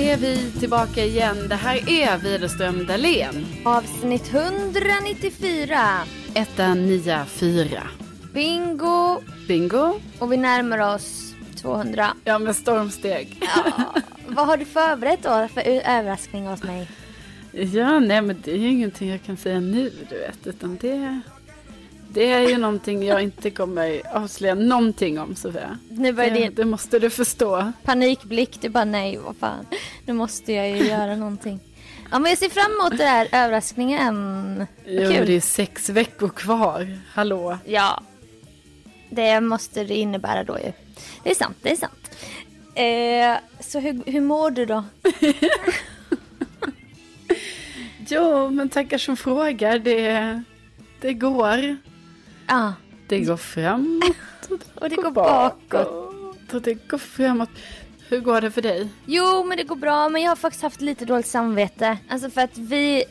är vi tillbaka igen. Det här är Widerström Dahlén. Avsnitt 194. Etta, nia, fyra. Bingo. Bingo. Och vi närmar oss 200. Ja, med stormsteg. Ja. Vad har du förberett då för överraskning hos mig? Ja, nej men det är ju ingenting jag kan säga nu, du vet. Utan det, det är ju någonting jag inte kommer avslöja någonting om, Sofia. Nu Det, din det måste du förstå. panikblick. Du bara nej, vad fan. Nu måste jag ju göra någonting. Ja, men jag ser fram emot den här överraskningen. Jo, kul. det är sex veckor kvar. Hallå. Ja. Det måste det innebära då ju. Det är sant, det är sant. Eh, så hur, hur mår du då? Jo, men tackar som frågar. Det, det går. Ja, Det går framåt och det går bakåt. Och det går framåt. Hur går det för dig? Jo, men det går bra. Men jag har faktiskt haft lite dåligt samvete. Alltså för att vi,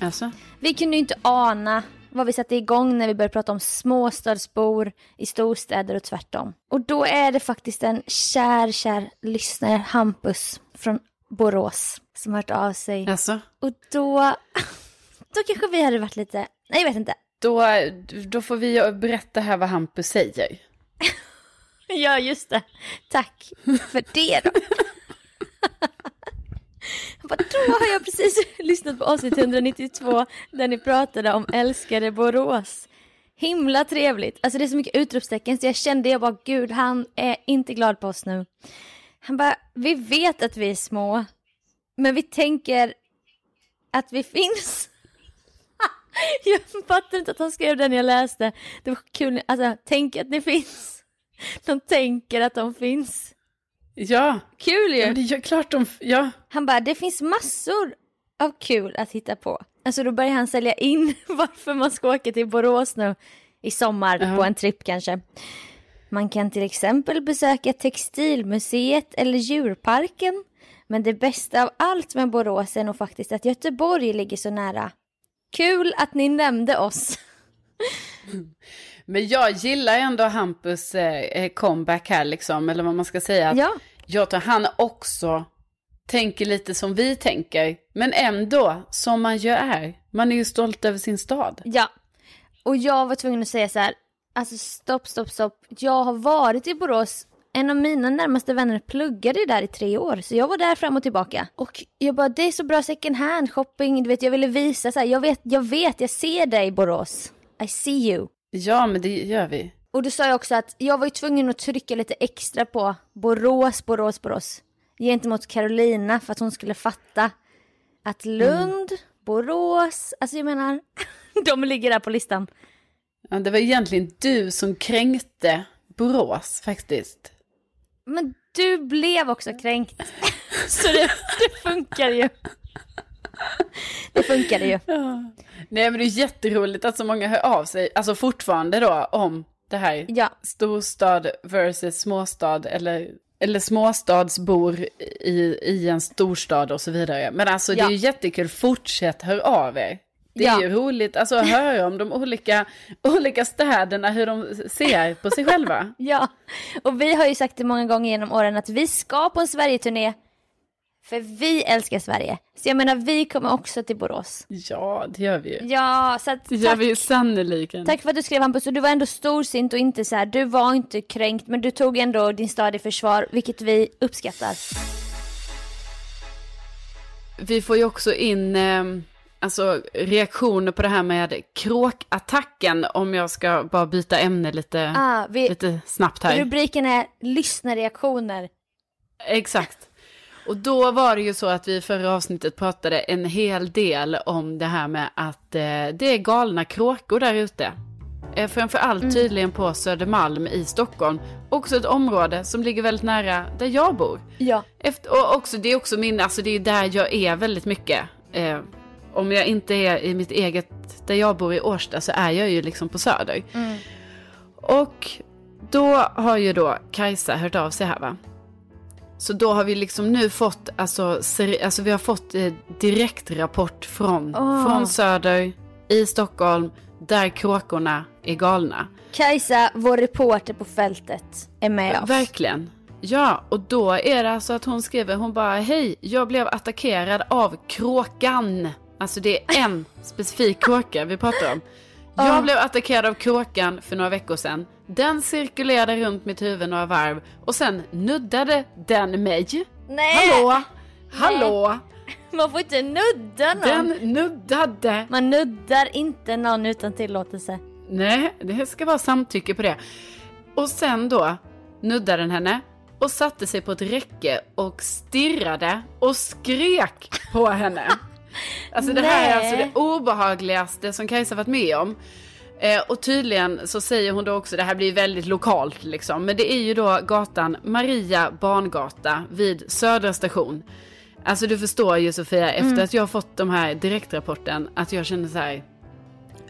Alltså? vi kunde ju inte ana vad vi satte igång när vi började prata om småstadsbor i storstäder och tvärtom. Och då är det faktiskt en kär, kär lyssnare, Hampus från Borås, som har hört av sig. Alltså? Och då, då kanske vi hade varit lite, nej jag vet inte. Då, då får vi berätta här vad Hampus säger. Ja, just det. Tack för det då. Då har jag precis lyssnat på avsnitt 192 där ni pratade om älskade Borås. Himla trevligt. Alltså det är så mycket utropstecken så jag kände, jag bara gud han är inte glad på oss nu. Han bara, vi vet att vi är små. Men vi tänker att vi finns. Jag fattar inte att han skrev den jag läste. Det var kul, alltså tänk att ni finns. De tänker att de finns. Ja, Kul ja ju! det är klart de... Ja, Han bara, det finns massor av kul att hitta på. Alltså då börjar han sälja in varför man ska åka till Borås nu i sommar Ja. på en tripp kanske. Man kan till exempel besöka Textilmuseet eller djurparken. Men det bästa av allt med Borås är nog faktiskt att Göteborg ligger så nära. Kul att ni nämnde oss. men jag gillar ändå Hampus eh, comeback här liksom, eller vad man ska säga. Att Ja, Jag tror han också tänker lite som vi tänker, men ändå som man ju är. Man är ju stolt över sin stad. Ja, och jag var tvungen att säga så här, alltså stopp, stopp, stopp. Jag har varit i Borås, en av mina närmaste vänner pluggade där i tre år, så jag var där fram och tillbaka. Och jag bara, det är så bra second hand shopping, du vet, jag ville visa så här, jag vet, jag vet, jag ser dig Borås. I see you. Ja, men det gör vi. Och då sa jag också att jag var ju tvungen att trycka lite extra på Borås, Borås, Borås. Gentemot Carolina för att hon skulle fatta att Lund, Borås, alltså jag menar, de ligger där på listan. Ja, det var egentligen du som kränkte Borås faktiskt. Men du blev också kränkt. Så det, det funkar ju. Det funkade ju. Nej, men det är jätteroligt att så många hör av sig, alltså fortfarande då, om det här. Ja, Storstad versus småstad eller, eller småstadsbor i, i en storstad och så vidare. Men alltså det Ja. är ju jättekul, fortsätt hör av er. Det är Ja. ju roligt alltså, att höra om de olika, olika städerna, hur de ser på sig själva. ja. Och vi har ju sagt det många gånger genom åren att vi ska på en Sverigeturné. För vi älskar Sverige. Så jag menar, vi kommer också till Borås. Ja, det gör vi ju. Ja, så att Det gör tack, vi ju sannoliken. tack för att du skrev Hampus. Och du var ändå storsint och inte så här, du var inte kränkt, men du tog ändå din stad i försvar, vilket vi uppskattar. Vi får ju också in eh, alltså, reaktioner på det här med kråkattacken, om jag ska bara byta ämne lite, Ah, vi, lite snabbt här. rubriken är lyssnarreaktioner. Exakt. Och då var det ju så att vi i förra avsnittet pratade en hel del om det här med att eh, det är galna kråkor där ute. Eh, framförallt tydligen på Södermalm i Stockholm. Också ett område som ligger väldigt nära där jag bor. Ja. Efter, och också, det är också min, alltså det är där jag är väldigt mycket. Eh, om jag inte är i mitt eget, där jag bor i Årsta så är jag ju liksom på Söder. Och då har ju då Kajsa hört av sig här va. Så då har vi liksom nu fått, alltså, seri- alltså vi har fått eh, direktrapport från, Åh. från Söder i Stockholm där kråkorna är galna. Kajsa, vår reporter på fältet, är med oss. Verkligen. Ja, och då är det alltså att hon skriver, hon bara hej, jag blev attackerad av kråkan. Alltså det är en specifik kråka vi pratar om. Jag Ja. blev attackerad av kråkan för några veckor sedan. Den cirkulerade runt mitt huvud några varv och sen nuddade den mig. Nej! Hallå? Hallå? Man får inte nudda någon. Den nuddade. Man nuddar inte någon utan tillåtelse. Nej, det ska vara samtycke på det. Och sen då nuddade den henne och satte sig på ett räcke och stirrade och skrek på henne. Alltså det här är alltså det obehagligaste som Kajsa varit med om. Eh, och tydligen så säger hon då också, det här blir väldigt lokalt liksom, men det är ju då gatan Maria Barngata vid Södra station. Alltså du förstår ju Sofia, efter att jag har fått de här direktrapporten, att jag känner så här,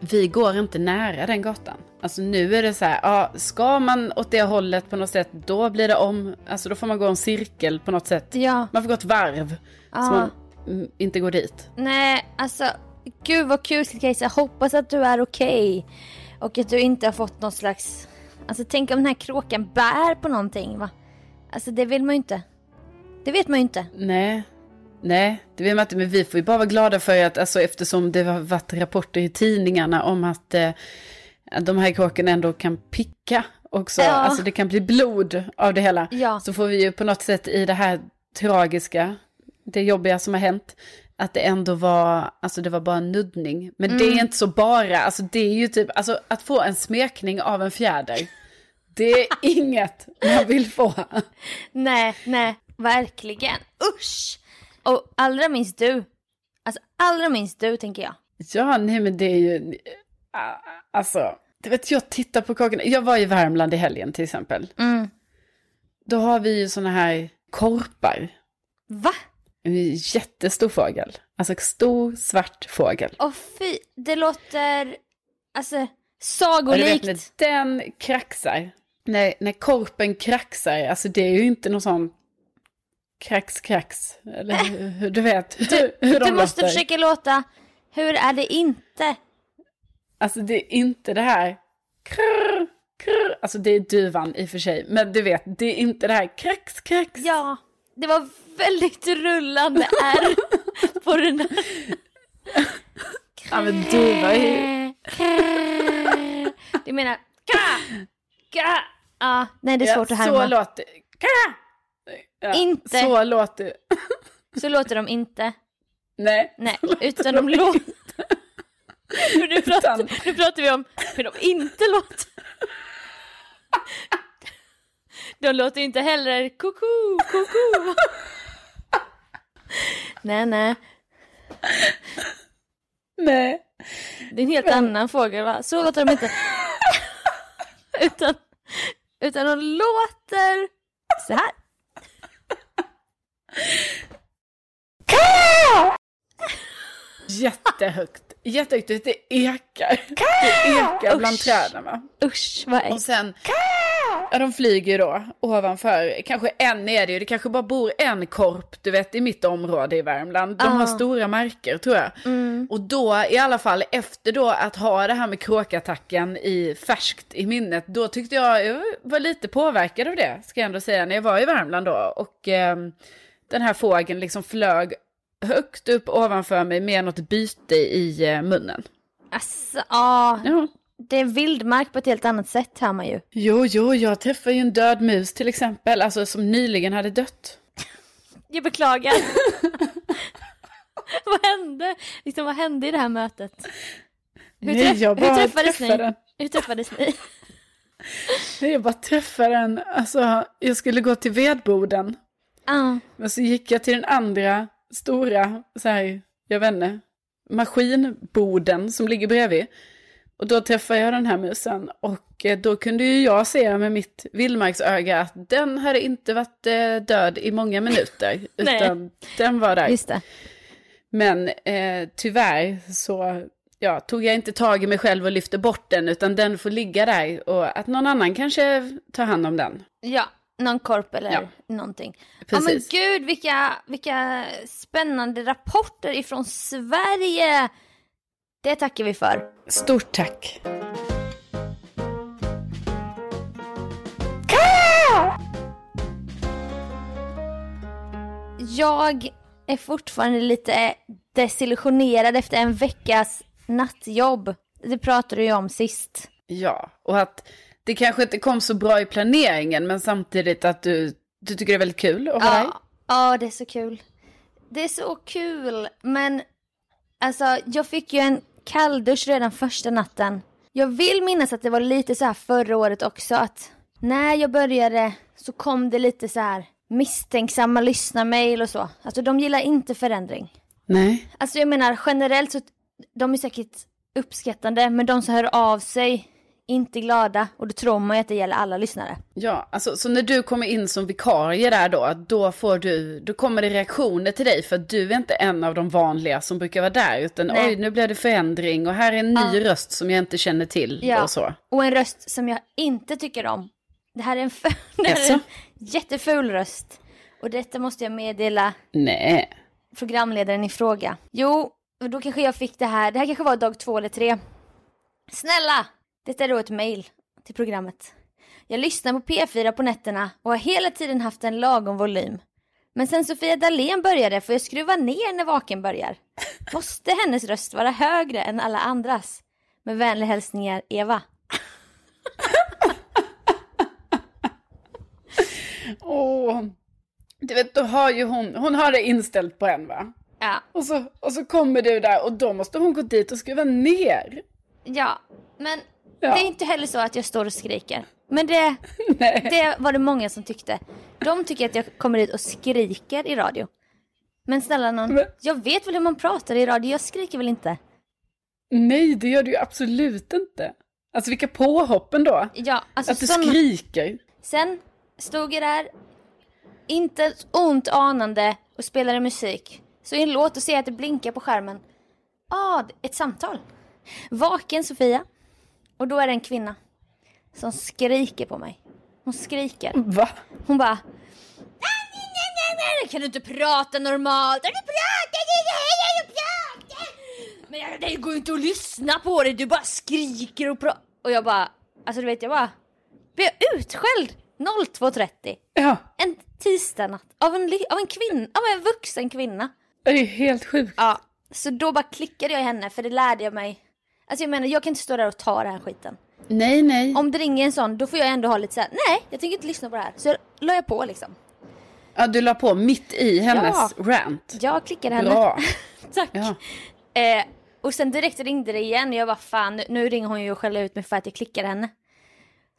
vi går inte nära den gatan. Alltså nu är det så här, ja, ska man åt det hållet på något sätt, då blir det om, alltså då får man gå en cirkel på något sätt. Ja. Man får gå ett varv, Ja. så man mm, inte går dit. Nej, alltså gud vad kul Kajsa. Hoppas att du är okej. Och att du inte har fått någon slags... Alltså tänk om den här kråkan bär på någonting va? Alltså det vill man ju inte. Det vet man ju inte. Nej, nej, det vet man inte, men vi får ju bara vara glada för att, alltså eftersom det har varit rapporter i tidningarna om att eh, de här kråkorna ändå kan picka också, Ja. alltså det kan bli blod av det hela. Ja. Så får vi ju på något sätt i det här tragiska, det jobbiga som har hänt, att det ändå var, alltså det var bara en nuddning. Men det är inte så bara, alltså det är ju typ, alltså att få en smekning av en fjäder, det är inget man vill få. Nej, nej, verkligen. Usch! Och allra minst du. Alltså allra minst du tänker jag. Ja, nej men det är ju, alltså, du vet jag tittar på kråkorna, jag var i Värmland i helgen till exempel. Mm. Då har vi ju såna här korpar, Va? En jättestor fågel, alltså stor svart fågel. Åh fy, det låter alltså du vet sagolikt. när den kraxar, när, när korpen kraxar, alltså det är ju inte någon sån krax krax, eller hur, hur- du vet hur, hur de Du måste låter. försöka låta, hur är det inte? Alltså det är inte det här krr, krr, alltså det är duvan i och för sig, men du vet, det är inte det här krax krax. Ja, det var väldigt rullande R på den där. Ja men duva är ju... Du menar ka, ka. Ja, nej det är svårt ja, att härma. Så låter Ka! Ja, Inte. Så låter Så låter de inte. Nej. Nej, utan de låter... Nu, pratar, Utan- nu pratar vi om hur de inte låter. De låter inte heller koko, koko. Nej, nej. Nej. Det är en helt annan fågel va? Så låter de inte. Utan, utan de låter så här. Jättehögt. Jättehögt. Det ekar. Det ekar bland Usch. träden va. Usch vad Och äckligt. sen, ja de flyger ju då ovanför, kanske en är det ju, det kanske bara bor en korp, du vet i mitt område i Värmland. De har Ah. stora marker tror jag. Och då i alla fall efter då att ha det här med kråkattacken i färskt i minnet, då tyckte jag, jag var lite påverkad av det, ska jag ändå säga, när jag var i Värmland då. Och ehm, den här fågeln liksom flög högt upp ovanför mig med något byte i eh, munnen. Alltså, ja. Ja. Det är vildmark på ett helt annat sätt hör man ju. Jo, jo, jag träffade ju en död mus till exempel, alltså som nyligen hade dött. Jag beklagar. vad hände? Liksom, vad hände i det här mötet? Hur, Nej, jag hur bara träffades träffade ni? Hur träffades ni? Nej, Jag bara träffade den, alltså jag skulle gå till vedboden. Ah, Men så gick jag till den andra stora, så här, jag vet inte, maskinboden som ligger bredvid. Och då träffade jag den här musen och eh, då kunde ju jag se med mitt vildmarksöga att den hade inte varit eh, död i många minuter. Nej. Utan den var där. just det. Men eh, tyvärr så ja, tog jag inte tag i mig själv och lyfte bort den, utan den får ligga där och att någon annan kanske tar hand om den. Ja, någon korp eller Ja. någonting. Ja men gud vilka, vilka spännande rapporter ifrån Sverige. Det tackar vi för. Stort tack. Jag är fortfarande lite desillusionerad efter en veckas nattjobb. Det pratade du ju om sist. Ja, och att det kanske inte kom så bra i planeringen, men samtidigt att du, du tycker det är väldigt kul att vara där. Ja, ja, det är så kul. Det är så kul, men alltså jag fick ju en kalldusch redan första natten. Jag vill minnas att det var lite så här förra året också att när jag började så kom det lite så här misstänksamma lyssnarmail och så. Alltså de gillar inte förändring. Nej. Alltså jag menar generellt så de är säkert uppskattande men de som hör av sig inte glada och då tror man ju att det gäller alla lyssnare. Ja, alltså så när du kommer in som vikarie där då, då får du, då kommer det reaktioner till dig för att du är inte en av de vanliga som brukar vara där utan Nej. oj nu blev det förändring och här är en ny röst som jag inte känner till Ja. och så. Och en röst som jag inte tycker om. Det här är en, f- är en jätteful röst. Och detta måste jag meddela Nej. programledaren i fråga. Jo, då kanske jag fick det här. Det här kanske var dag två eller tre. Snälla! Detta är då ett mail till programmet. Jag lyssnar på P4 på nätterna och har hela tiden haft en lagom volym. Men sen Sofia Dalén började får jag skruva ner när vaken börjar. Måste hennes röst vara högre än alla andras? Med vänliga hälsningar Eva. Åh. Du vet, då har ju hon, hon har det inställt på en va? Ja, Och så, och så kommer du där och då måste hon gå dit och skruva ner. ja. Men. Det är inte heller så att jag står och skriker. Men det, det var det många som tyckte. De tycker att jag kommer dit och skriker i radio. Men snälla någon, Men- jag vet väl hur man pratar i radio, jag skriker väl inte? Nej, det gör du ju absolut inte. Alltså vilka påhoppen då? Ja, alltså Att du såna... skriker. Sen stod jag där, inte ont anande och spelade musik. Så i en låt och ser att det blinkar på skärmen. Ah, ett samtal. Vaken Sofia. Och då är det en kvinna som skriker på mig. Hon skriker. Va? Hon bara... "Nej, nej, nej, nej, nej, Kan du inte prata normalt? Du prata? Kan du prata? Men jag- det går ju inte att lyssna på dig, du bara skriker och pratar. Och jag bara, alltså du vet jag bara, blev utskälld 02.30 Ja, en tisdagnatt av en, av en kvinna, av en vuxen kvinna. det är helt sjukt. Ja, så då bara klickade jag i henne för det lärde jag mig. Alltså jag menar jag kan inte stå där och ta den här skiten. Nej, nej. Om det ringer en sån då får jag ändå ha lite såhär, nej jag tänker inte lyssna på det här. Så la jag på liksom. Ja, du la på mitt i hennes Ja. rant. Jag klickade henne. Bra. Tack. Ja. Eh, och sen direkt ringde det igen och jag bara fan nu, nu ringer hon ju och skäller ut mig för att jag klickade henne.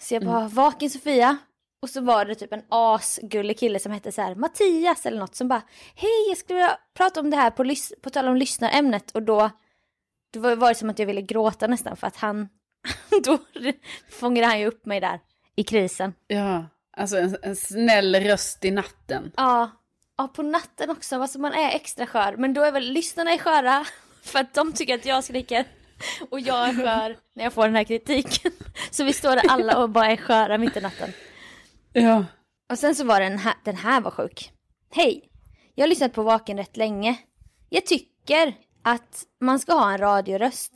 Så jag bara vaken Sofia. Och så var det typ en asgullig kille som hette så här Mattias eller något som bara hej jag skulle vilja prata om det här på, på tal om lyssnarämnet och då då var var det som att jag ville gråta nästan för att han då fångade han ju upp mig där i krisen. Ja, alltså en, en snäll röst i natten. Ja, ja på natten också, alltså man är extra skör. Men då är väl lyssnarna är sköra för att de tycker att jag skriker. Och jag är skör när jag får den här kritiken. Så vi står där alla och bara är sköra mitt i natten. Ja. Och sen så var den här, den här var sjuk. Hej! Jag har lyssnat på Vaken rätt länge. Jag tycker att man ska ha en radioröst.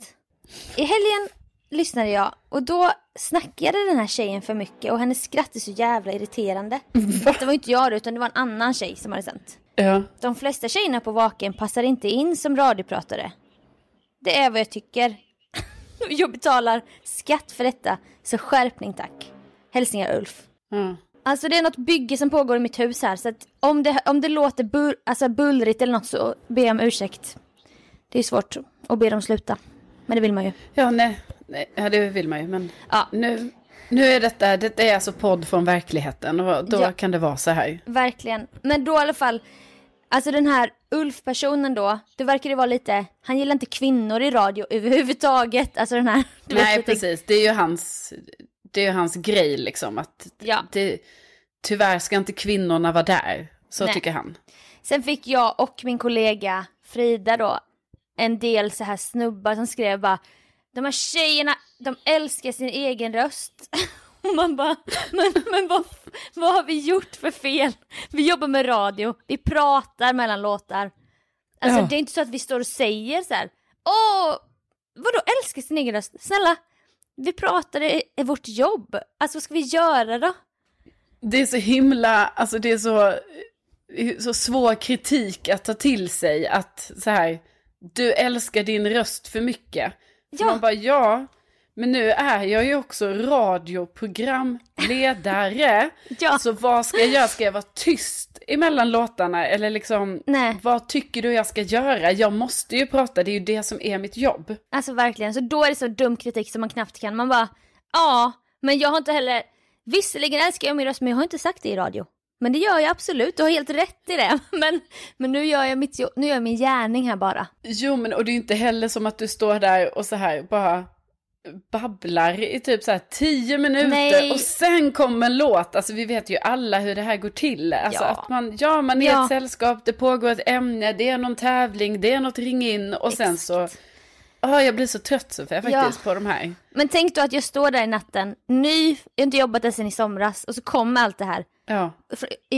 I helgen lyssnade jag och då snackade den här tjejen för mycket och hennes skratt är så jävla irriterande. Det var inte jag utan det var en annan tjej som hade sänt. Ja. De flesta tjejerna på Vaken passar inte in som radiopratare. Det är vad jag tycker. Jag betalar skatt för detta, så skärpning tack. Hälsningar Ulf. ja. Alltså det är något bygge som pågår i mitt hus här så att om det, om det låter bull, alltså bullrigt eller något så ber jag om ursäkt. Det är svårt att be dem sluta. Men det vill man ju. Ja, nej. nej. Ja, det vill man ju. Men Ja. nu, nu är detta, detta är alltså podd från verkligheten. Och då Ja. kan det vara så här. Verkligen. Men då i alla fall, alltså den här Ulf-personen då, det verkar ju vara lite, han gillar inte kvinnor i radio överhuvudtaget. Alltså den här, vet, Nej, precis. Det är ju hans, det är ju hans grej liksom. Att Ja. det, tyvärr ska inte kvinnorna vara där. Så Nej. tycker han. Sen fick jag och min kollega Frida då en del så här snubbar som skrev bara de här tjejerna, de älskar sin egen röst. Och man bara, men, men vad, vad har vi gjort för fel? Vi jobbar med radio, vi pratar mellan låtar. Alltså Ja. det är inte så att vi står och säger så här, åh, vadå älskar sin egen röst? Snälla, vi pratar, det är vårt jobb. Alltså vad ska vi göra då? Det är så himla, alltså det är så, så svår kritik att ta till sig. Att så här, du älskar din röst för mycket. Ja. Man bara, ja, men nu är jag ju också radioprogramledare. ja. Så vad ska jag göra? Ska jag vara tyst emellan låtarna? Eller liksom, Nej. vad tycker du jag ska göra? Jag måste ju prata, det är ju det som är mitt jobb. Alltså verkligen, så då är det så dum kritik som man knappt kan. Man bara, ja, men jag har inte heller, visserligen älskar jag min röst men jag har inte sagt det i radio. Men det gör jag absolut, du har helt rätt i det. Men, men nu, gör jag mitt, nu gör jag min gärning här bara. Jo men och det är ju inte heller som att du står där och så här bara babblar i typ så här tio minuter Nej. och sen kommer en låt. Alltså vi vet ju alla hur det här går till. Alltså ja. att man, ja man är ja. ett sällskap, det pågår ett ämne, det är någon tävling, det är något ring in och Exakt. sen så Oh, jag blir så trött Sofia faktiskt ja. på de här. Men tänk då att jag står där i natten, ny, jag har inte jobbat där sen i somras och så kommer allt det här. Ja.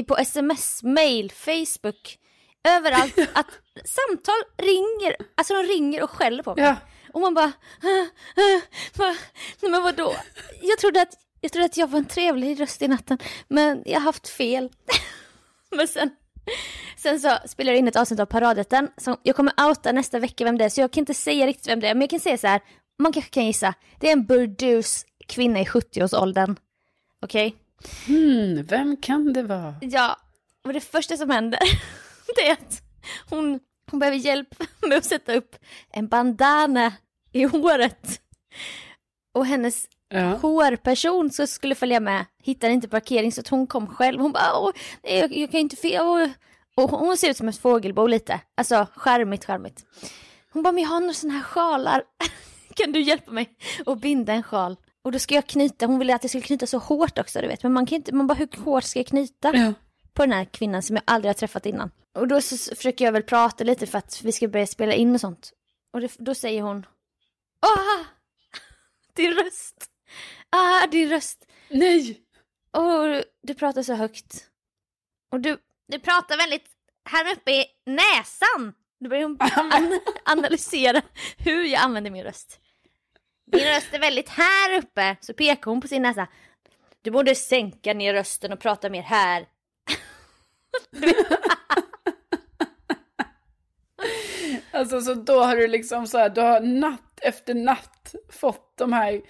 På sms, mail, Facebook, överallt. att samtal ringer, alltså de ringer och skäller på mig. Ja. Och man bara, nej men vadå? Jag trodde, att, jag trodde att jag var en trevlig röst i natten, men jag har haft fel. men sen, sen så spelar jag in ett avsnitt av Paradrätten, som jag kommer outa nästa vecka vem det är, så jag kan inte säga riktigt vem det är, men jag kan säga så här, man kanske kan gissa, det är en burdus kvinna i 70-årsåldern. Okej? Okay? Hmm, vem kan det vara? Ja, och det första som händer, det är att hon hon behöver hjälp med att sätta upp en bandana i håret. Och hennes ja. hårperson som skulle följa med hittade inte parkering så att hon kom själv. Hon bara, Åh, jag, jag kan inte fel. Och hon ser ut som ett fågelbo lite. Alltså charmigt, charmigt. Hon bara, men jag har några sådana här sjalar. kan du hjälpa mig att binda en sjal? Och då ska jag knyta, hon ville att jag skulle knyta så hårt också du vet. Men man kan inte, man bara hur hårt ska jag knyta? Ja. På den här kvinnan som jag aldrig har träffat innan. Och då så försöker jag väl prata lite för att vi ska börja spela in och sånt. Och det, då säger hon Åh! Din röst! Ah, din röst! Nej! Och du pratar så högt. Och du, du pratar väldigt här uppe i näsan. Då börjar hon an analysera hur jag använder min röst. Din röst är väldigt här uppe. Så pekar hon på sin näsa. Du borde sänka ner rösten och prata mer här. Alltså så då har du liksom så här, du har natt efter natt fått de här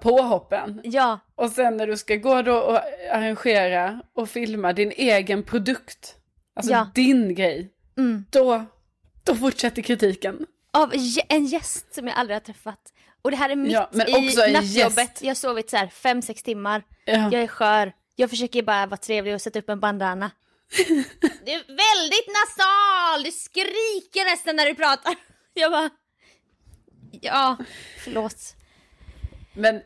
påhoppen. Ja. Och sen när du ska gå då och arrangera och filma din egen produkt, alltså ja. din grej, mm. då, då fortsätter kritiken. Av en gäst som jag aldrig har träffat. Och det här är mitt ja, i nattjobbet. Jag har sovit så här fem, sex timmar. Ja. Jag är skör. Jag försöker bara vara trevlig och sätta upp en bandana. Du är väldigt nasal, du skriker nästan när du pratar. Jag bara, ja, förlåt. Men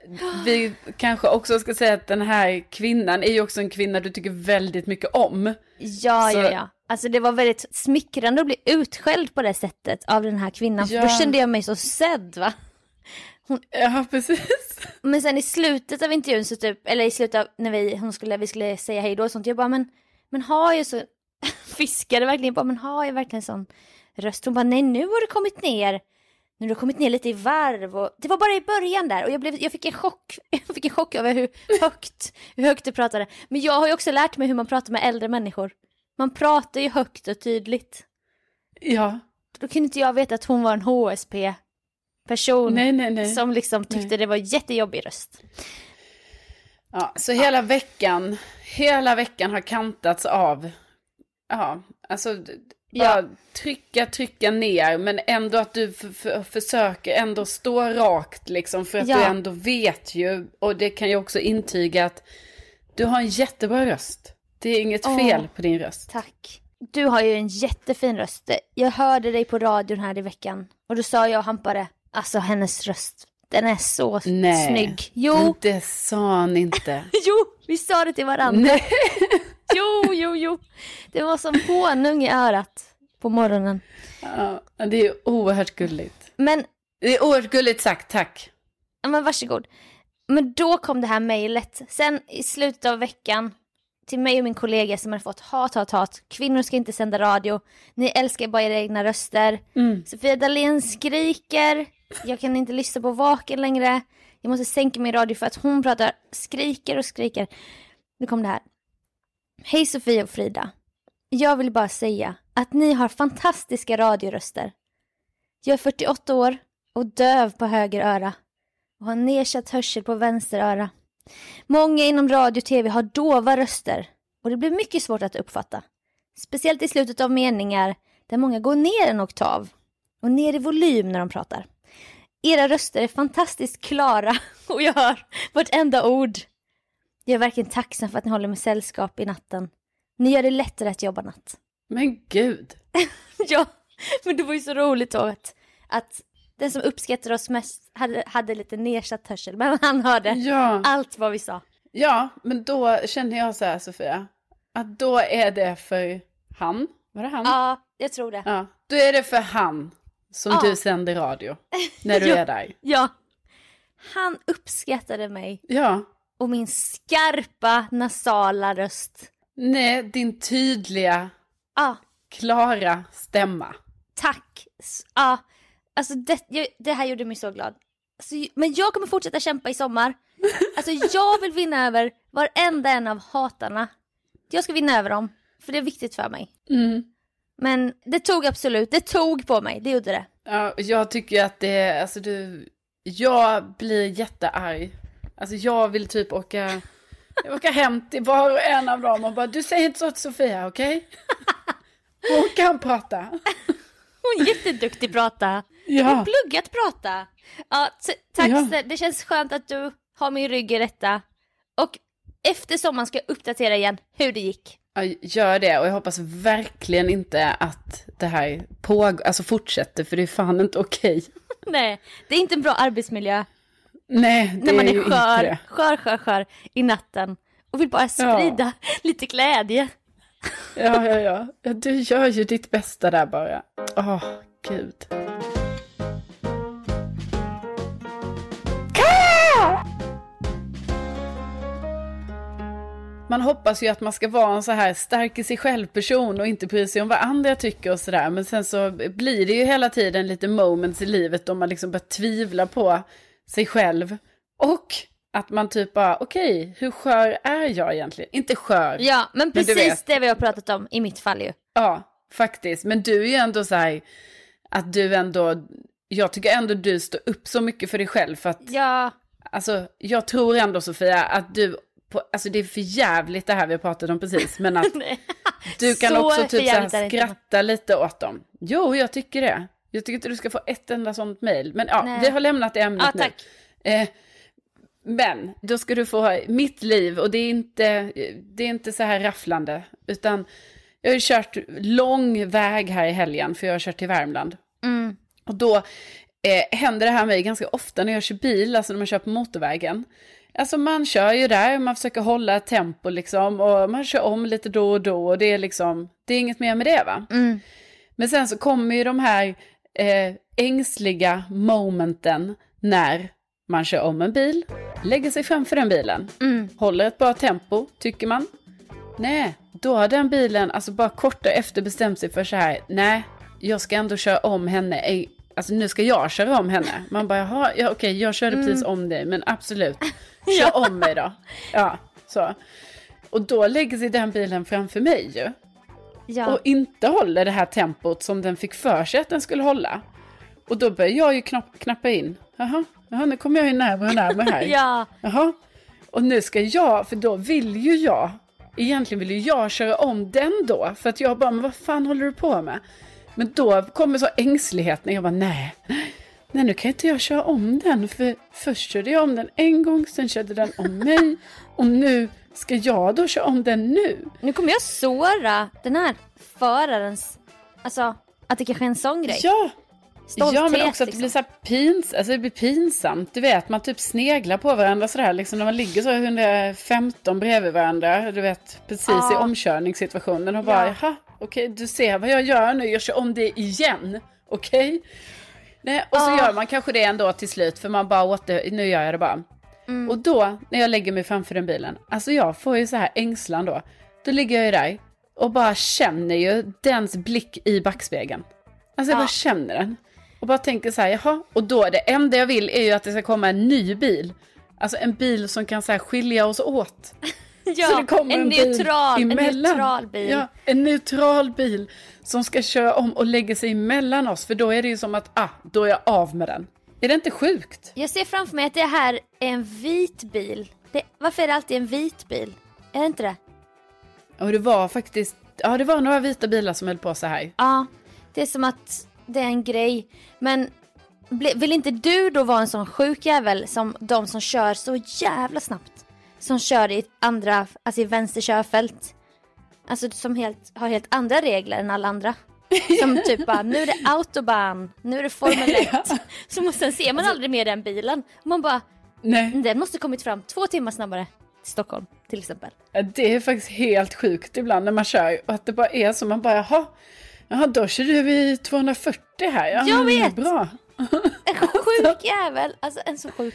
vi kanske också ska säga att den här kvinnan är ju också en kvinna du tycker väldigt mycket om. Ja, Så... ja, ja. Alltså det var väldigt smickrande att bli utskälld på det sättet av den här kvinnan. Ja. Då kände jag mig så sedd va. Hon... Ja, precis. Men sen i slutet av intervjun så typ, eller i slutet av när vi, hon skulle, vi skulle säga hej då och sånt. Jag bara, men men har jag så, fiskade verkligen på, men har jag verkligen sån röst? Hon bara, nej nu har du kommit ner, nu har du kommit ner lite i varv och det var bara i början där och jag, blev, jag fick en chock, jag fick en chock över hur högt, hur högt du pratade. Men jag har ju också lärt mig hur man pratar med äldre människor. Man pratar ju högt och tydligt. Ja. Då kunde inte jag veta att hon var en HSP person nej, nej, nej. som liksom tyckte nej. det var jättejobbig röst. Ja, så hela ja. veckan, hela veckan har kantats av, ja, alltså bara ja. trycka, trycka ner, men ändå att du försöker ändå stå rakt liksom, för att ja. du ändå vet ju, och det kan jag också intyga att du har en jättebra röst. Det är inget oh, fel på din röst. Tack. Du har ju en jättefin röst. Jag hörde dig på radion här i veckan och då sa jag och Hampare, alltså hennes röst den är så Nej, snygg. Jo. det sa han inte. jo, vi sa det till varandra. Nej. jo, jo, jo. Det var som honung i örat på morgonen. Ja, det är oerhört gulligt. Men... Det är oerhört gulligt sagt, tack. Men varsågod. Men då kom det här mejlet. Sen i slutet av veckan till mig och min kollega som hade fått hat, hat, hat. Kvinnor ska inte sända radio. Ni älskar bara era egna röster. Mm. Sofia Dalén skriker. Jag kan inte lyssna på Vaken längre. Jag måste sänka min radio för att hon pratar, skriker och skriker. Nu kom det här. Hej Sofia och Frida. jag vill bara säga att ni har fantastiska radioröster. Jag är 48 år och döv på höger öra och har nedsatt hörsel på vänster öra. Många inom radio och tv har dova röster och det blir mycket svårt att uppfatta. Speciellt i slutet av meningar där många går ner en oktav och ner i volym när de pratar. Era röster är fantastiskt klara och jag hör vartenda ord. Jag är verkligen tacksam för att ni håller mig sällskap i natten. Ni gör det lättare att jobba natt. Men gud. ja, men det var ju så roligt då att, att den som uppskattade oss mest hade, hade lite nedsatt hörsel, men han hörde Ja. allt vad vi sa. Ja, men då känner jag så här Sofia. Att då är det för han. Var det han? Ja, jag tror det. Ja. Då är det för han som Ja. du sänder radio. När du Ja. är där. Ja. Han uppskattade mig Ja. Och min skarpa nasala röst. Nej, din tydliga, Ja, klara stämma. tack. Ja, alltså det, det här gjorde mig så glad. Alltså, men jag kommer fortsätta kämpa i sommar. Alltså jag vill vinna över varenda en av hatarna. Jag ska vinna över dem, för det är viktigt för mig. Mm. Men det tog absolut, det tog på mig, det gjorde det. Ja, jag tycker att det alltså du, jag blir jättearg. Alltså jag vill typ åka, åka hem till var och en av dem och bara, du säger inte så till Sofia, okej? Hon kan prata. Hon är jätteduktig prata. Hon Ja. har pluggat prata. Ja, tack Ja. Det känns skönt att du har min rygg i detta. Och efter sommaren ska jag uppdatera igen hur det gick. Ja, gör det och jag hoppas verkligen inte att det här pågår, alltså fortsätter för det är fan inte okej. Nej, det är inte en bra arbetsmiljö Nej, det när man är är inte skör, skör, skör, skör i natten och vill bara sprida lite glädje. Ja, ja, ja, ja. Du gör ju ditt bästa där bara. Åh, gud. Man hoppas ju att man ska vara en så här stark i sig själv person och inte bry sig om vad andra tycker och sådär. Men sen så blir det ju hela tiden lite moments i livet då man liksom börjar tvivla på sig själv. Och att man typ bara, okej, hur skör är jag egentligen? Inte skör. Ja, men precis det vi har pratat om i mitt fall ju. Ja, faktiskt. Men du är ju ändå så här, att du ändå, jag tycker ändå du står upp så mycket för dig själv. För att, Ja, alltså, jag tror ändå Sofia, att du, på, alltså det är för jävligt det här vi har pratat om precis, men att du kan Så också typ så här skratta lite åt dem. Jo, jag tycker det. Jag tycker inte du ska få ett enda sånt mejl. Men ja, Nej. vi har lämnat det ämnet Ja, nu. Eh, men då ska du få mitt liv och det är inte, det är inte så här rafflande. Utan jag har ju kört lång väg här i helgen för jag har kört till Värmland. Mm. Och då eh, händer det här mig ganska ofta när jag kör bil, alltså när man kör på motorvägen. Alltså man kör ju där, man försöker hålla tempo liksom och man kör om lite då och då och det är liksom, det är inget mer med det va. Mm. Men sen så kommer ju de här eh, ängsliga momenten när man kör om en bil, lägger sig framför den bilen, Mm. håller ett bra tempo, tycker man. Nej, då har den bilen alltså bara kort efter bestämt sig för så här, nej, jag ska ändå köra om henne. Alltså nu ska jag köra om henne. Man bara, jaha, ja, okej, jag körde precis om dig, men absolut, kör om mig då. Ja, så. Och då lägger sig den bilen framför mig ju Ja. och inte håller det här tempot som den fick för sig att den skulle hålla. Och då börjar jag ju knapp, knappa in. Jaha, jaha, nu kommer jag ju närmare och närmare här. ja. Jaha, och nu ska jag, för då vill ju jag, egentligen vill ju jag köra om den då. För att jag bara, men vad fan håller du på med? Men då kommer så ängsligheten, jag bara, nej, nej nu kan inte jag köra om den. För först körde jag om den en gång, sen körde den om mig. Och nu ska jag då köra om den nu. Nu kommer jag såra den här förarens, alltså att det kanske är en sån grej. Ja, Stolthet ja men också att det liksom. blir så här pins, alltså det blir pinsamt. Du vet, man typ sneglar på varandra sådär, liksom när man ligger så 115 bredvid varandra. Du vet, precis i Ja. omkörningssituationen och bara, Ja. jaha, okej, du ser vad jag gör nu, jag kör om det igen, okej? Nej, och så Ja. gör man kanske det ändå till slut, för man bara, åter, nu gör jag det bara. Mm. Och då, när jag lägger mig framför den bilen, alltså jag får ju så här ängslan då. Då ligger jag ju där och bara känner ju dens blick i backspegeln. Alltså jag Ja. bara känner den. Och bara tänker så här, jaha, och då det enda jag vill är ju att det ska komma en ny bil. Alltså en bil som kan så här skilja oss åt. Ja, en en, bil neutral- en emellan. neutral bil. Ja, en neutral bil som ska köra om och lägga sig emellan oss. För då är det ju som att, ah, då är jag av med den. Är det inte sjukt? Jag ser framför mig att det här är en vit bil. Det, varför är det alltid en vit bil? Är det inte det? Och det var faktiskt, ja det var några vita bilar som höll på så här. Ja, det är som att det är en grej. Men vill inte du då vara en sån sjuk jävel som de som kör så jävla snabbt? Som kör i andra, alltså i vänster körfält. Alltså som helt, har helt andra regler än alla andra. Som typ bara, nu är det autobahn, nu är det Formel 1. Så och sen ser man aldrig mer den bilen. Man bara, Nej, den måste kommit fram två timmar snabbare till Stockholm till exempel. ja, det är faktiskt helt sjukt ibland när man kör. Och att det bara är så, man bara, jaha, jaha då kör du i 240 här. Ja, Jag vet. Bra. En sjuk jävel, alltså en så sjuk.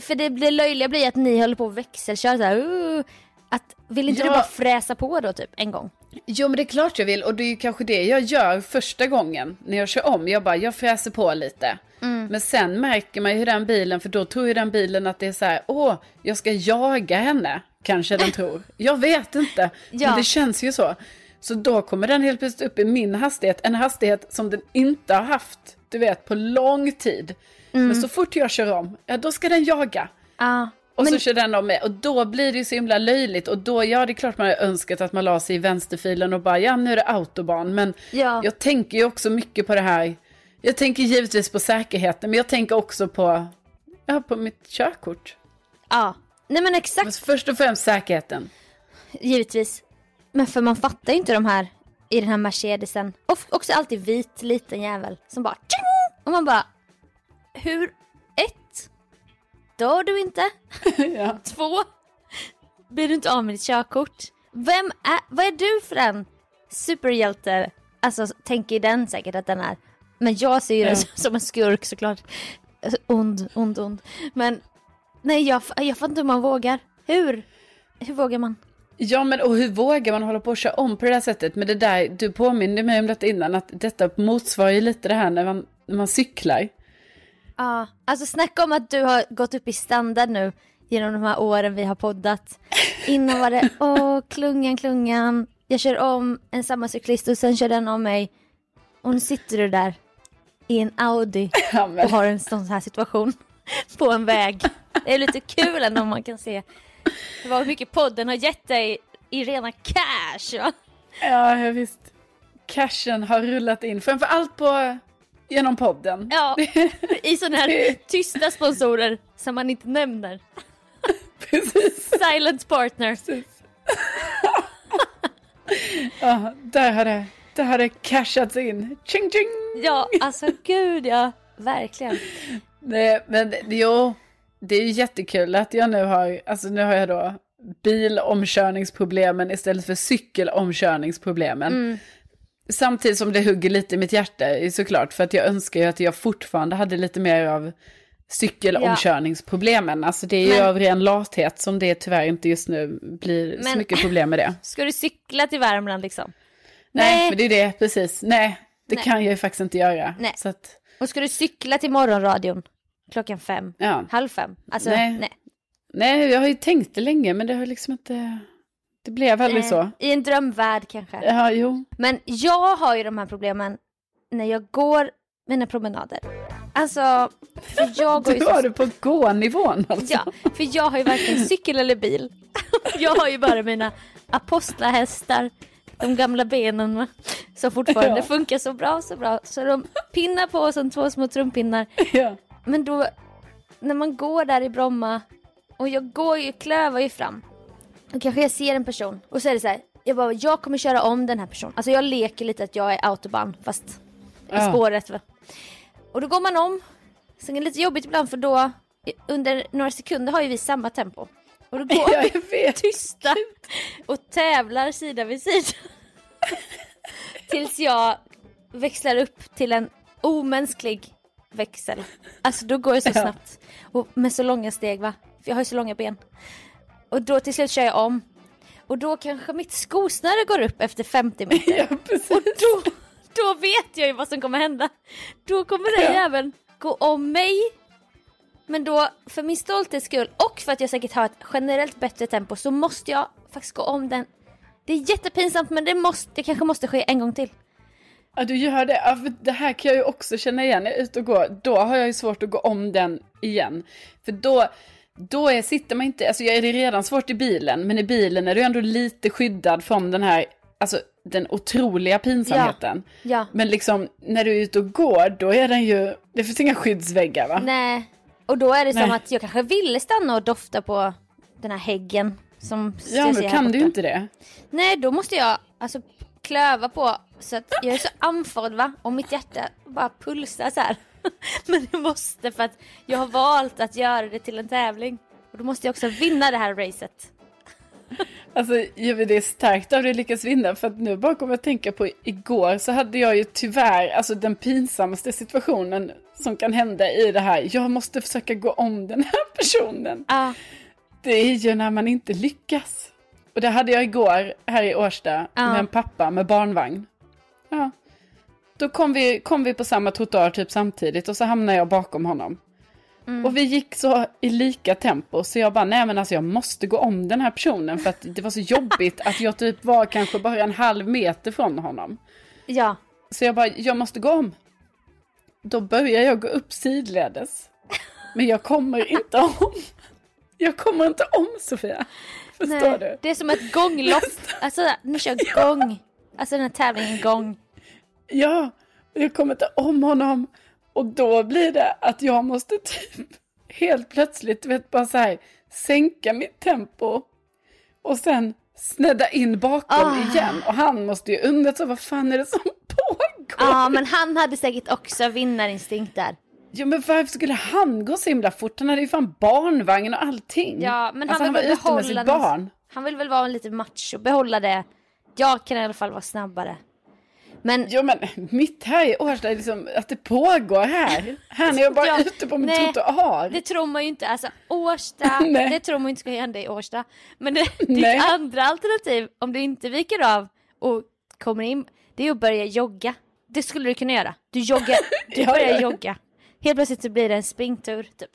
För det blir löjliga blir att ni håller på och växelkör så här, uh, att, Vill inte Ja. du bara fräsa på då typ en gång? Jo men det är klart jag vill och det är ju kanske det jag gör första gången när jag kör om. Jag bara, jag fräser på lite. Mm. Men sen märker man ju den bilen, för då tror ju den bilen att det är så här, åh, jag ska jaga henne. Kanske den tror. Jag vet inte. Ja. Men det känns ju så. Så då kommer den helt plötsligt upp i min hastighet, en hastighet som den inte har haft, du vet, på lång tid. Mm. Men så fort jag kör om, ja då ska den jaga. Ja. Och Men- så kör den om mig och då blir det ju så himla löjligt och då, ja det är klart man har önskat att man la sig i vänsterfilen och bara, ja nu är det autobahn. Men Ja. jag tänker ju också mycket på det här, jag tänker givetvis på säkerheten, men jag tänker också på, ja på mitt körkort. ja. Nej men Men exakt, först och främst säkerheten. givetvis. Men för man fattar ju inte de här i den här Mercedesen. Och också alltid vit liten jävel som bara tjing! Och man bara, hur? Dör du inte? ja. Två, blir du inte av med ditt körkort? Vem är, vad är du för en superhjälte? Alltså tänker den säkert att den är. Men jag ser ju den Ja. som- som en skurk såklart. Ond, ond, ond. Men nej jag, jag fattar inte hur man vågar. Hur? Hur vågar man? Ja men och hur vågar man hålla på och köra om på det där sättet? Men det där, du påminde mig om detta innan, att detta motsvarar ju lite det här när man, när man cyklar. Ja, alltså snacka om att du har gått upp i standard nu genom de här åren vi har poddat. Innan var det åh klungan, klungan. Jag kör om en samma cyklist och sen kör den om mig. Och nu sitter du där i en Audi och har en sån här situation på en väg. Det är lite kul ändå om man kan se vad mycket podden har gett dig i rena cash. Va? ja, ja visst. Cashen har rullat in, framför allt på, genom podden. Ja, i sådana här tysta sponsorer som man inte nämner. Precis. Silent partner. Ja, där har det, där har det cashats in. Ching ching! Ja, alltså gud ja. Verkligen. Nej, men jo, det är ju jättekul att jag nu har, alltså nu har jag då bilomkörningsproblemen istället för cykelomkörningsproblemen. Mm. Samtidigt som det hugger lite i mitt hjärta såklart, för att jag önskar ju att jag fortfarande hade lite mer av cykelomkörningsproblemen. Alltså det är ju Men- av ren lathet som det tyvärr inte just nu blir så Men- mycket problem med det. Ska du cykla till Värmland liksom? Nej, Nej. men det är det, precis. Nej, det Nej. kan jag ju faktiskt inte göra. Nej. Så att, Och ska du cykla till morgonradion klockan fem? ja. Halv fem? Alltså, Nej. nej. Nej, jag har ju tänkt det länge, men det har liksom inte... Det blev aldrig Eh, så. I en drömvärld kanske. Ja, jo. Men jag har ju de här problemen när jag går mina promenader. Alltså, för jag går ju Du så det på gå-nivån alltså. Ja, för jag har ju varken cykel eller bil. Jag har ju bara mina apostlahästar, de gamla benen va, som fortfarande Ja. funkar så bra, så bra. Så de pinnar på som två små trumpinnar. Ja. Men då, när man går där i Bromma och jag går ju, klövar ju fram. Då kanske jag ser en person och så är det så här, jag bara, jag kommer köra om den här personen. Alltså jag leker lite att jag är autobahn fast i Ja. spåret. Va? Och då går man om. Sen är det lite jobbigt ibland för då under några sekunder har ju vi samma tempo. Och då går Ja, vi jag vet. tysta och tävlar sida vid sida. Tills jag växlar upp till en omänsklig växel. Alltså då går jag så snabbt. Och med så långa steg va. För jag har ju så långa ben. Och då till slut kör jag om. Och då kanske mitt skosnöre går upp efter 50 meter. Ja, precis. Och då, då vet jag ju vad som kommer hända. Då kommer den Ja. jäveln gå om mig. Men då, för min stolthets skull och för att jag säkert har ett generellt bättre tempo så måste jag faktiskt gå om den. Det är jättepinsamt men det, måste, det kanske måste ske en gång till. Ja, du gör det. Ja, för det här kan jag ju också känna igen när jag är ute och går. Då har jag ju svårt att gå om den igen. För då, då är, sitter man inte, alltså jag är det redan svårt i bilen, men i bilen är du ändå lite skyddad från den här, alltså den otroliga pinsamheten. Ja. ja. Men liksom när du är ute och går, då är den ju, det finns inga skyddsväggar va? Nej, och då är det som Nej. att jag kanske ville stanna och dofta på den här häggen. Som ja, men kan du inte det? Nej, då måste jag alltså klöva på så att jag är så andfådd va och mitt hjärta bara pulsar så här. Men det måste för att jag har valt att göra det till en tävling. Och då måste jag också vinna det här racet. Alltså det är starkt av dig att lyckas vinna för att nu bara kommer jag tänka på igår så hade jag ju tyvärr alltså den pinsammaste situationen som kan hända i det här. Jag måste försöka gå om den här personen. Ah. Det är ju när man inte lyckas. Och det hade jag igår här i Årsta ah. med en pappa med barnvagn. Ja. Då kom vi, kom vi på samma trottoar typ samtidigt och så hamnade jag bakom honom. Mm. Och vi gick så i lika tempo så jag bara, nej men alltså jag måste gå om den här personen för att det var så jobbigt att jag typ var kanske bara en halv meter från honom. Ja. Så jag bara, jag måste gå om. Då börjar jag gå upp sidledes. Men jag kommer inte om. Jag kommer inte om Sofia. Förstår nej, du? Det är som ett gånglopp. Alltså ni kör gång. Alltså den här tävlingen gång. Ja, jag kommer inte om honom. Och då blir det att jag måste typ helt plötsligt, vet bara så här, sänka mitt tempo. Och sen snedda in bakom oh. igen. Och han måste ju undra så vad fan är det som pågår? Ja, men han hade säkert också vinnarinstinkt där. Jo men varför skulle han gå så himla fort? Han hade ju fan barnvagn och allting. Ja men alltså, han, vill han var ute med sitt barn. Han vill väl vara lite macho, behålla det. Jag kan i alla fall vara snabbare. Men... Jo men mitt här i Årsta är liksom att det pågår här. Här när jag bara ja, ute på min trottoar. Det tror man ju inte. Alltså Årsta, det tror man inte ska hända i Årsta. Men det, ditt andra alternativ om du inte viker av och kommer in, det är att börja jogga. Det skulle du kunna göra. Du joggar, du ja, börjar ja. jogga. Helt plötsligt så blir det en springtur typ.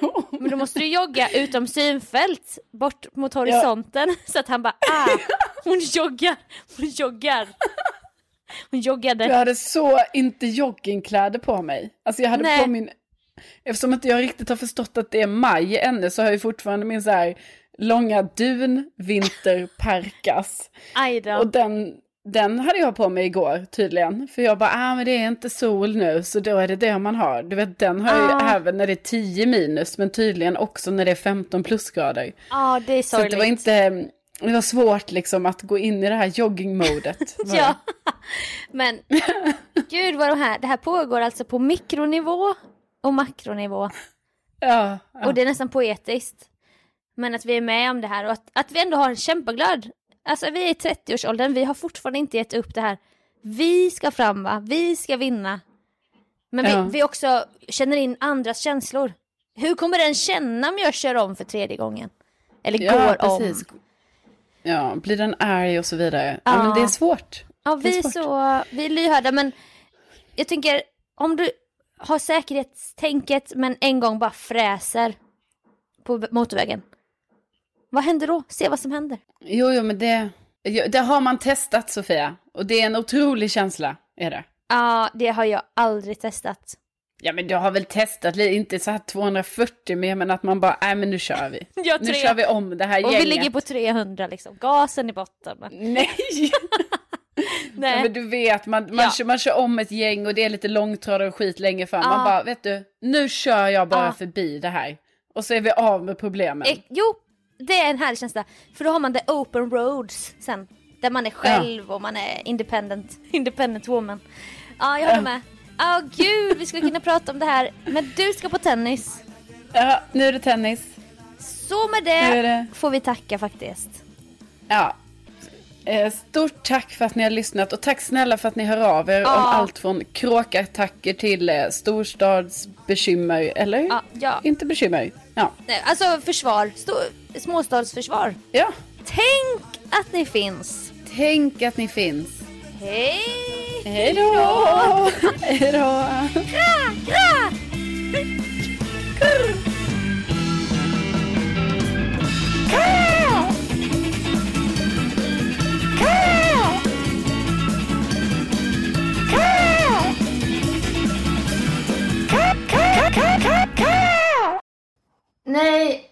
jo. Men då måste du jogga utom synfält bort mot horisonten så att han bara ah, hon joggar, hon joggar. Hon joggade. Jag hade så inte joggingkläder på mig. Alltså jag hade Nej. på min... Eftersom inte jag riktigt har förstått att det är maj ännu så har jag fortfarande min så här långa dun vinterperkas. Och den, den hade jag på mig igår tydligen. För jag bara, ah men det är inte sol nu så då är det det man har. Du vet den har jag ah. även när det är 10 minus men tydligen också när det är 15 plusgrader. Ja ah, det är sorgligt. Så det var inte, det var svårt liksom att gå in i det här joggingmodet. ja, men gud vad de här, det här pågår alltså på mikronivå och makronivå. Ja, ja. Och det är nästan poetiskt. Men att vi är med om det här och att, att vi ändå har en kämpaglöd. Alltså vi är i 30-årsåldern, vi har fortfarande inte gett upp det här. Vi ska fram va, vi ska vinna. Men ja. vi, vi också känner in andras känslor. Hur kommer den känna om jag kör om för tredje gången? Eller ja, går precis. om? Ja, blir den arg och så vidare. Ja, ja men det är svårt. Ja, vi är, svårt. så, vi är lyhörda men jag tänker om du har säkerhetstänket men en gång bara fräser på motorvägen. Vad händer då? Se vad som händer. Jo, jo, men det, det har man testat Sofia. Och det är en otrolig känsla, är det. Ja, det har jag aldrig testat. Ja men du har väl testat lite, inte så här 240 men, men att man bara, nej men nu kör vi. Ja, nu kör vi om det här och gänget. Och vi ligger på 300 liksom, gasen i botten. Nej! nej. Ja, men du vet, man, man, ja. kör, man kör om ett gäng och det är lite långtradare och skit längre fram. Ja. Man bara, vet du, nu kör jag bara förbi det här. Och så är vi av med problemen. E jo, det är en härlig känsla. För då har man the open roads sen. Där man är själv och man är independent, independent woman. Ja, jag håller med. Åh oh, gud, vi skulle kunna prata om det här. Men du ska på tennis. Ja, nu är det tennis. Så med det, det, får vi tacka faktiskt. Ja. Eh, stort tack för att ni har lyssnat och tack snälla för att ni hör av er ja. om allt från kråkattacker till eh, storstadsbekymmer. Eller? Ja, ja. Inte bekymmer. Ja. Alltså försvar. Sto- småstadsförsvar. Ja. Tänk att ni finns. Tänk att ni finns. Hej! Hej då! Hej då! Kra, kra! Kurr! Kra! Nej,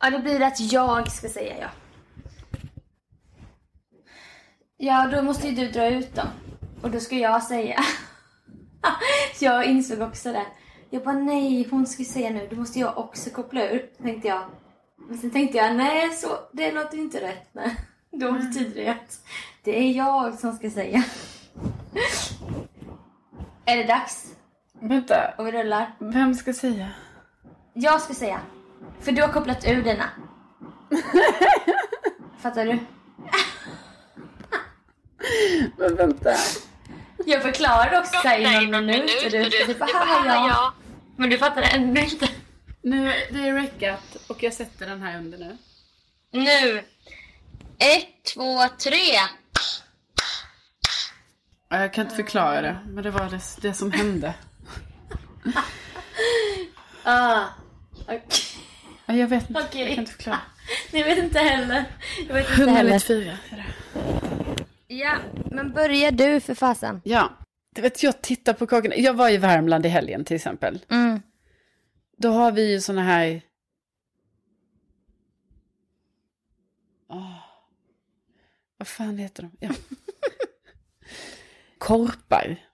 ja, det blir att jag ska säga ja. Ja, då måste ju du dra ut dem. Och då ska jag säga. jag insåg också det. Jag bara nej, hon ska säga nu. Då måste jag också koppla ur, tänkte jag. Men sen tänkte jag nej, så, det låter inte rätt. Nej. Då betyder det att det är jag som ska säga. är det dags? Vänta, Och vi rullar. vem ska säga? Jag ska säga. För du har kopplat ur dina. Fattar du? Men vänta. Jag förklarade också såhär i någon minut och du, du bara, här jag. Men du fattade ändå inte. Nu, det är räckat och jag sätter den här under nu. Nu! Ett, två, tre! Ja, Jag kan inte förklara det, men det var det, det som hände. Ah. Ja, Jag vet inte, Okej. jag kan inte förklara. Ni vet inte heller. Jag vet inte 194 är det. Ja, men börja du för fasen. Ja, du vet jag tittar på kakorna. Jag var i Värmland i helgen till exempel. Mm. Då har vi ju såna här... Åh. Vad fan heter de? Ja. Korpar.